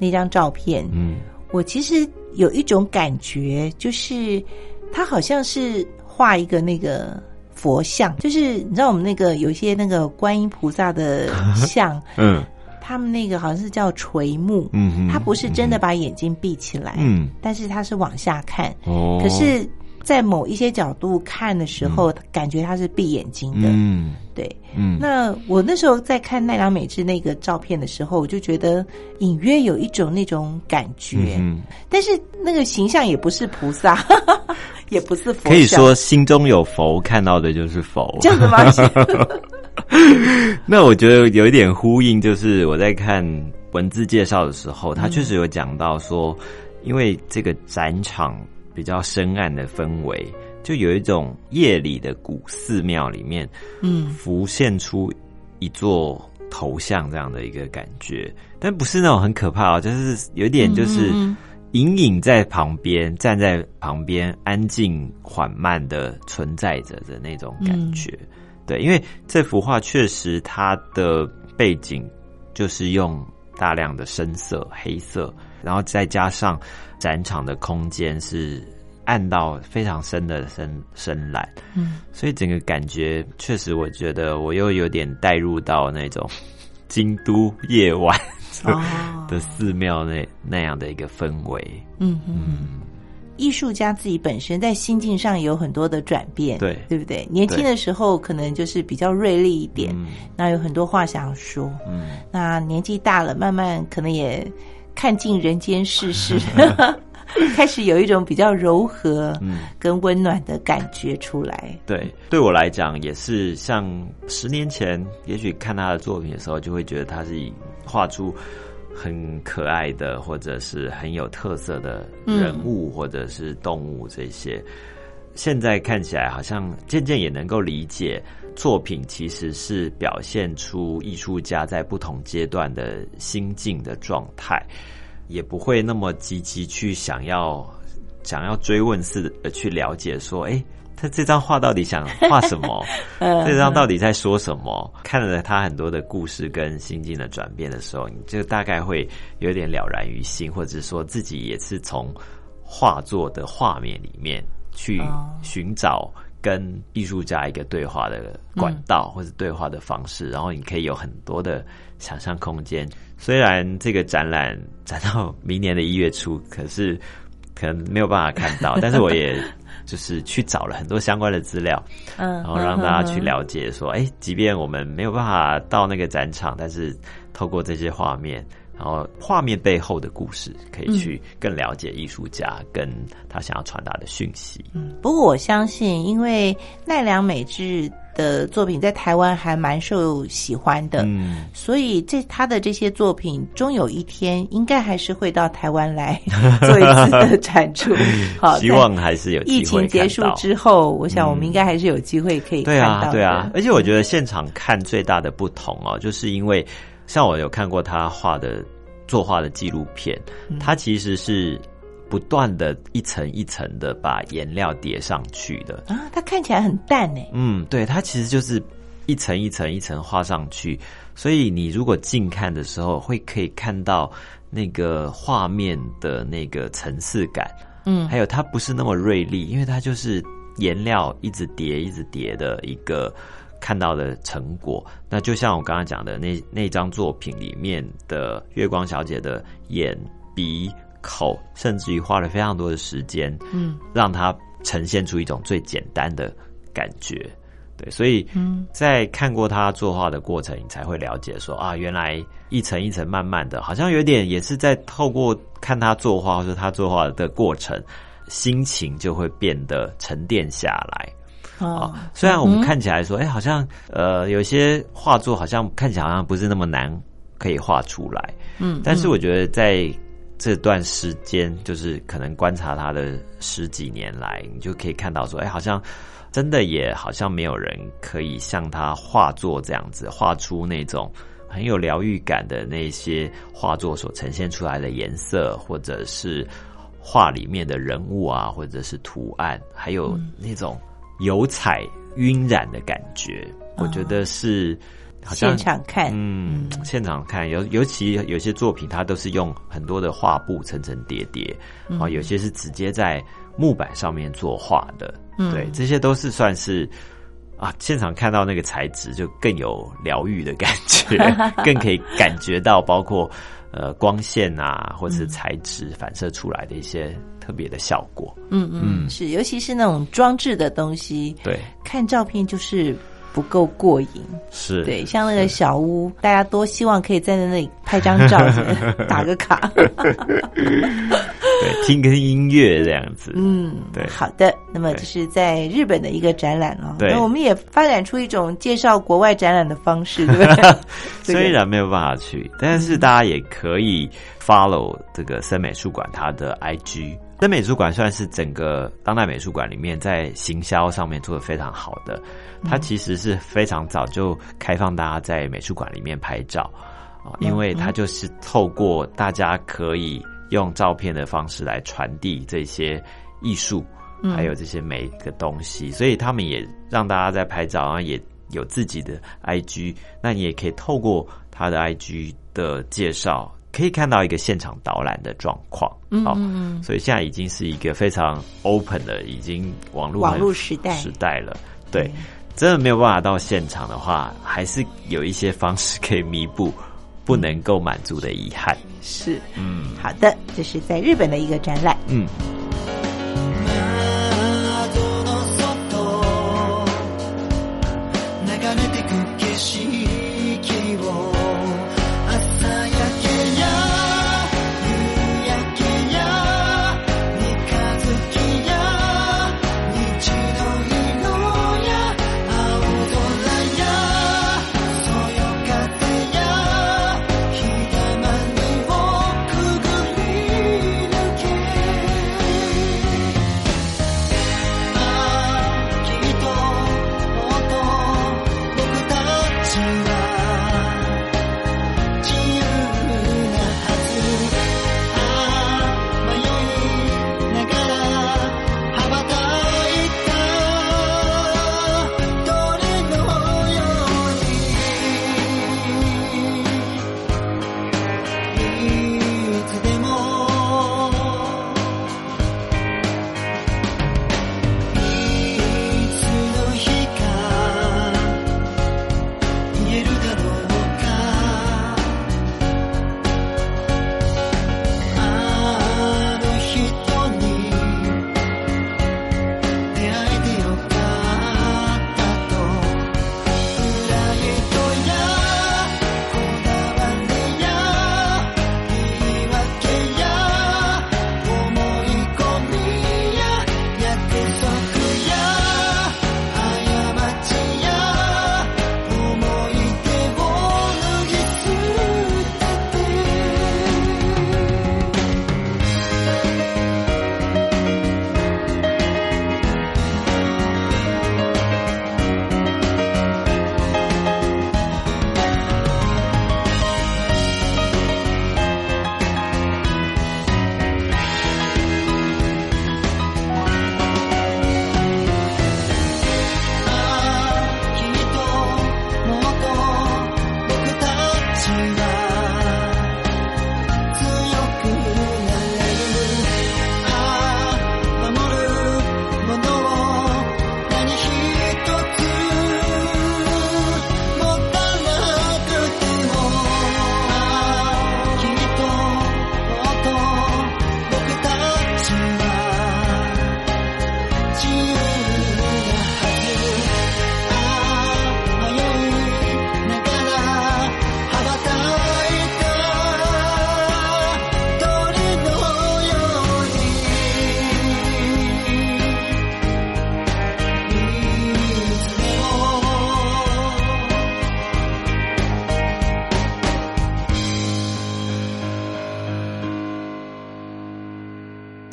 那张照片。嗯，我其实有一种感觉，就是他好像是画一个那个佛像，就是你知道我们那个有一些那个观音菩萨的像，嗯，他们那个好像是叫垂目，嗯，他不是真的把眼睛闭起来，嗯，但是他是往下看，哦，可是。在某一些角度看的时候，感觉他是闭眼睛的。嗯，对，嗯。那我那时候在看奈良美智那个照片的时候，我就觉得隐约有一种那种感觉。嗯，但是那个形象也不是菩萨，也不是佛。可以说心中有佛，看到的就是佛。这样子吗？那我觉得有一点呼应，就是我在看文字介绍的时候，他确实有讲到说，因为这个展场。比较深暗的氛围，就有一种夜里的古寺庙里面，嗯，浮现出一座头像这样的一个感觉，但不是那种很可怕哦，就是有点就是隐隐在旁边，站在旁边，安静缓慢的存在着的那种感觉。对，因为这幅画确实它的背景就是用大量的深色黑色。然后再加上展场的空间是暗到非常深的深深蓝，嗯，所以整个感觉确实，我觉得我又有点带入到那种京都夜晚 的寺庙那那样的一个氛围，嗯嗯。艺术家自己本身在心境上有很多的转变，对。对不对？年轻的时候可能就是比较锐利一点，那有很多话想说，嗯，那年纪大了，慢慢可能也。看尽人间世事，开始有一种比较柔和、嗯，跟温暖的感觉出来。对，对我来讲也是，像十年前，也许看他的作品的时候，就会觉得他是画出很可爱的，或者是很有特色的人物，或者是动物这些。现在看起来，好像渐渐也能够理解，作品其实是表现出艺术家在不同阶段的心境的状态。也不会那么积极去想要想要追问似的去了解说，哎，他这张画到底想画什么？这张到底在说什么？看了他很多的故事跟心境的转变的时候，你就大概会有点了然于心，或者说自己也是从画作的画面里面去寻找跟艺术家一个对话的管道或者对话的方式，然后你可以有很多的想象空间。虽然这个展览展到明年的一月初，可是可能没有办法看到。但是我也就是去找了很多相关的资料，嗯，然后让大家去了解说，哎，即便我们没有办法到那个展场，但是透过这些画面，然后画面背后的故事，可以去更了解艺术家跟他想要传达的讯息。嗯，不过我相信，因为奈良美智。的作品在台湾还蛮受喜欢的，嗯，所以这他的这些作品终有一天应该还是会到台湾来 做一次的展出。好，希望还是有疫情结束之后，我想我们应该还是有机会可以看到。对啊，而且我觉得现场看最大的不同哦，就是因为像我有看过他画的作画的纪录片，他其实是。不断的一层一层的把颜料叠上去的啊，它看起来很淡呢。嗯，对，它其实就是一层一层一层画上去，所以你如果近看的时候，会可以看到那个画面的那个层次感。嗯，还有它不是那么锐利，因为它就是颜料一直叠一直叠的一个看到的成果。那就像我刚刚讲的那那张作品里面的月光小姐的眼鼻。口，甚至于花了非常多的时间，嗯，让她呈现出一种最简单的感觉，对，所以，嗯，在看过他作画的过程，你才会了解说啊，原来一层一层慢慢的，好像有点也是在透过看他作画或者他作画的过程，心情就会变得沉淀下来。啊，虽然我们看起来说，哎，好像呃，有些画作好像看起来好像不是那么难可以画出来，嗯，但是我觉得在这段时间，就是可能观察他的十几年来，你就可以看到说，哎，好像真的也好像没有人可以像他画作这样子，画出那种很有疗愈感的那些画作所呈现出来的颜色，或者是画里面的人物啊，或者是图案，还有那种油彩晕染的感觉，我觉得是。现场看，嗯，现场看，尤尤其有些作品，它都是用很多的画布层层叠叠，啊，有些是直接在木板上面作画的，对，这些都是算是啊，现场看到那个材质就更有疗愈的感觉，更可以感觉到包括呃光线啊，或者是材质反射出来的一些特别的效果。嗯嗯，是，尤其是那种装置的东西，对，看照片就是。不够过瘾，是对，像那个小屋，大家多希望可以在那里拍张照，打个卡，对，听个音乐这样子，嗯，对，好的。那么这是在日本的一个展览哦，那我们也发展出一种介绍国外展览的方式，对不对？虽然没有办法去，但是大家也可以 follow 这个森美术馆它的 IG。森美术馆算是整个当代美术馆里面在行销上面做的非常好的。它其实是非常早就开放大家在美术馆里面拍照啊，因为它就是透过大家可以用照片的方式来传递这些艺术，还有这些美的东西，所以他们也让大家在拍照，然后也有自己的 IG，那你也可以透过他的 IG 的介绍，可以看到一个现场导览的状况。嗯，所以现在已经是一个非常 open 的，已经网络网络时代时代了，对。真的没有办法到现场的话，还是有一些方式可以弥补不能够满足的遗憾。是，嗯，好的，这是在日本的一个展览。嗯。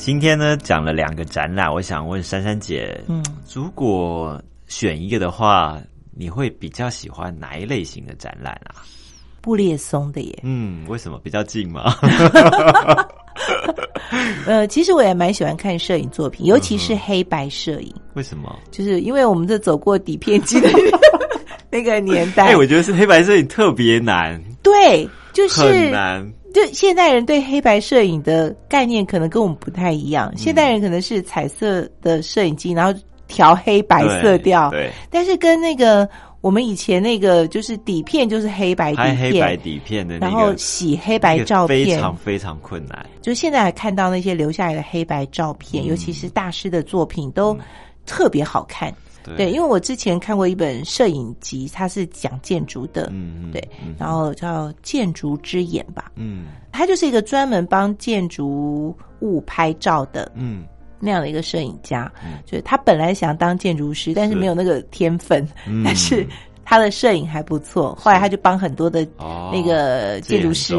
今天呢讲了两个展览，我想问珊珊姐，嗯，如果选一个的话，你会比较喜欢哪一类型的展览啊？布列松的耶，嗯，为什么比较近嘛？呃，其实我也蛮喜欢看摄影作品，尤其是黑白摄影。为什么？就是因为我们这走过底片机的 那个年代，哎，我觉得是黑白摄影特别难。对，就是很难。就现代人对黑白摄影的概念可能跟我们不太一样。现代人可能是彩色的摄影机，然后调黑白色调。对，但是跟那个我们以前那个就是底片，就是黑白底片，黑白底片的，然后洗黑白照片，非常非常困难。就现在看到那些留下来的黑白照片，尤其是大师的作品，都特别好看。对，因为我之前看过一本摄影集，它是讲建筑的，嗯对，然后叫《建筑之眼》吧，嗯，他就是一个专门帮建筑物拍照的，嗯，那样的一个摄影家，就是他本来想当建筑师，但是没有那个天分，但是他的摄影还不错，后来他就帮很多的那个建筑师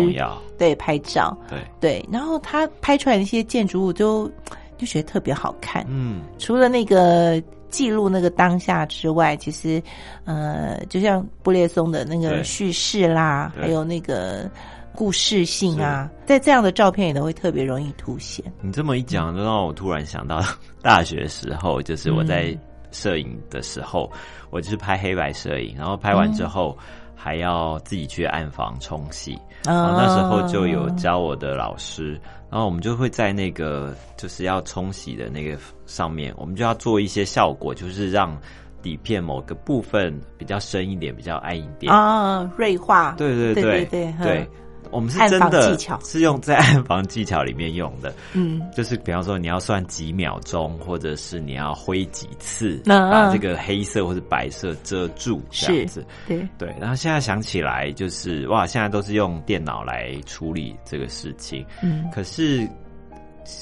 对拍照，对。对，然后他拍出来那些建筑物都就觉得特别好看，嗯，除了那个。记录那个当下之外，其实，呃，就像布列松的那个叙事啦，还有那个故事性啊，在这样的照片里都会特别容易凸显。你这么一讲，就让我突然想到大学时候，就是我在摄影的时候，我就是拍黑白摄影，然后拍完之后还要自己去暗房冲洗。那时候就有教我的老师。然后我们就会在那个就是要冲洗的那个上面，我们就要做一些效果，就是让底片某个部分比较深一点，比较暗一点啊，锐化。对对对对对。我们是真的，是用在暗房技巧里面用的。嗯，就是比方说你要算几秒钟，或者是你要挥几次，把这个黑色或者白色遮住，这样子。对对。然后现在想起来，就是哇，现在都是用电脑来处理这个事情。嗯。可是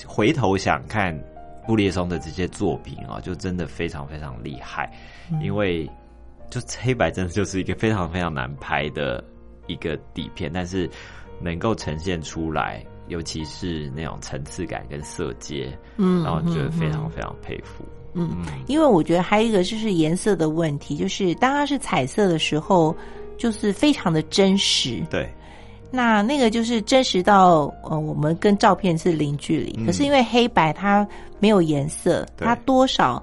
回头想看布列松的这些作品啊，就真的非常非常厉害，因为就黑白真的就是一个非常非常难拍的。一个底片，但是能够呈现出来，尤其是那种层次感跟色阶，嗯，然后觉得非常非常佩服。嗯，因为我觉得还有一个就是颜色的问题，就是当它是彩色的时候，就是非常的真实。对，那那个就是真实到呃，我们跟照片是零距离。可是因为黑白它没有颜色，它多少。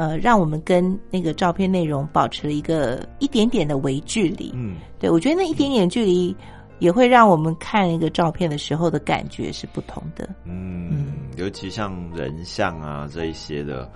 呃，让我们跟那个照片内容保持了一个一点点的微距离。嗯，对我觉得那一点点距离也会让我们看一个照片的时候的感觉是不同的。嗯，尤其像人像啊这一些的。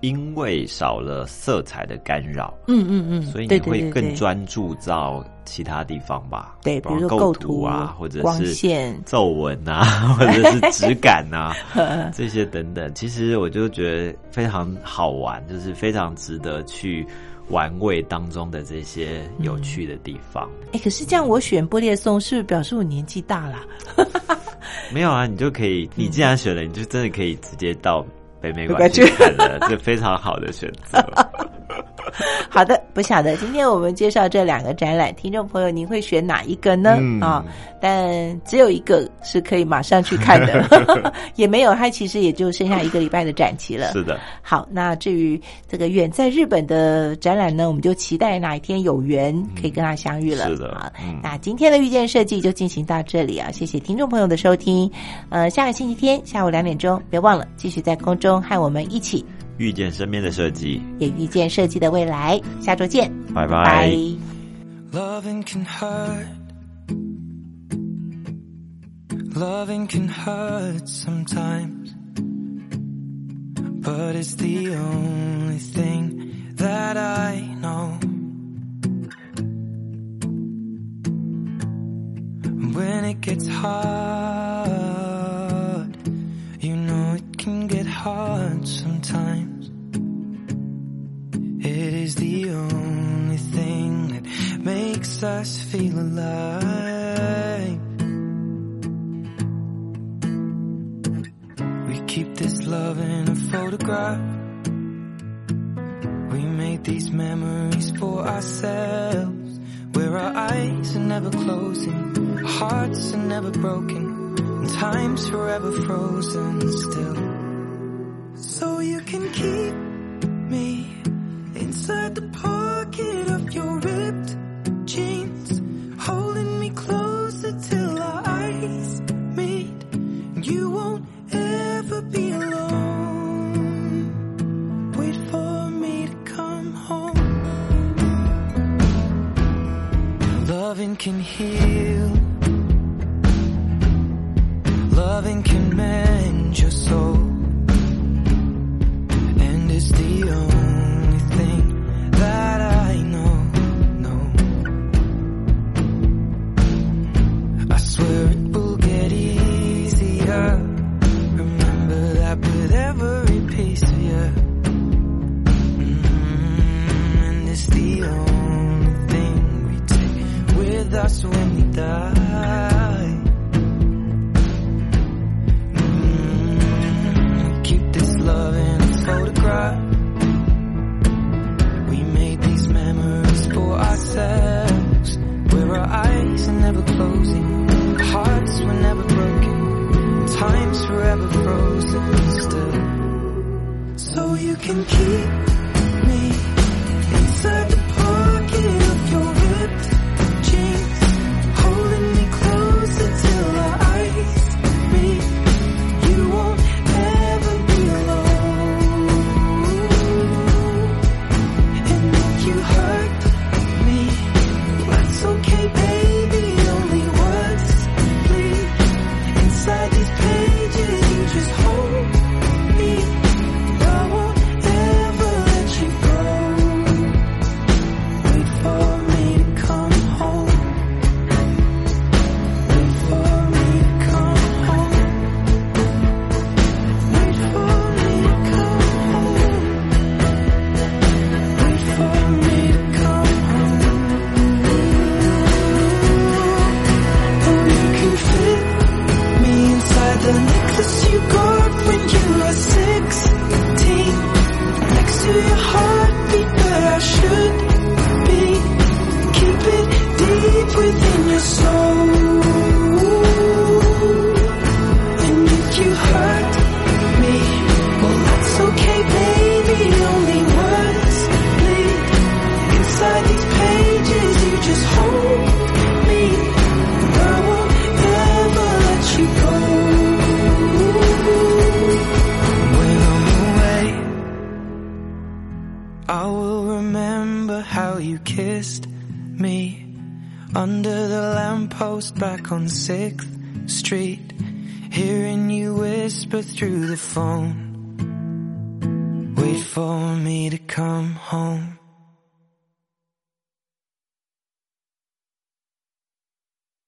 因为少了色彩的干扰，嗯嗯嗯，所以你会更专注到其他地方吧？对，比如说构图啊，或者是线、皱纹啊，或者是质感啊，这些等等，其实我就觉得非常好玩，就是非常值得去玩味当中的这些有趣的地方。哎，可是这样我选玻列松，是不是表示我年纪大了？没有啊，你就可以，你既然选了，你就真的可以直接到。北美馆去看的，这非常好的选择。好的，不晓得今天我们介绍这两个展览，听众朋友您会选哪一个呢？啊，但只有一个是可以马上去看的，也没有，它其实也就剩下一个礼拜的展期了。是的。好，那至于这个远在日本的展览呢，我们就期待哪一天有缘可以跟他相遇了。是的。好，那今天的遇见设计就进行到这里啊，谢谢听众朋友的收听。呃，下个星期天下午两点钟，别忘了继续在空中和我们一起。遇见身边的设计，也遇见设计的未来。下周见，拜拜。Loving can hurt. Loving can hurt sometimes, but it's the only thing that I know. When it gets hard, you know it can get hard sometimes. It is the only thing that makes us feel alive. We keep this love in a photograph. We made these memories for ourselves Where our eyes are never closing Hearts are never broken And time's forever frozen still so you can keep me inside the pocket of your ripped jeans, holding me closer till our eyes meet. You won't ever be alone. Wait for me to come home. Loving can heal. Loving can mend your soul. you can keep me inside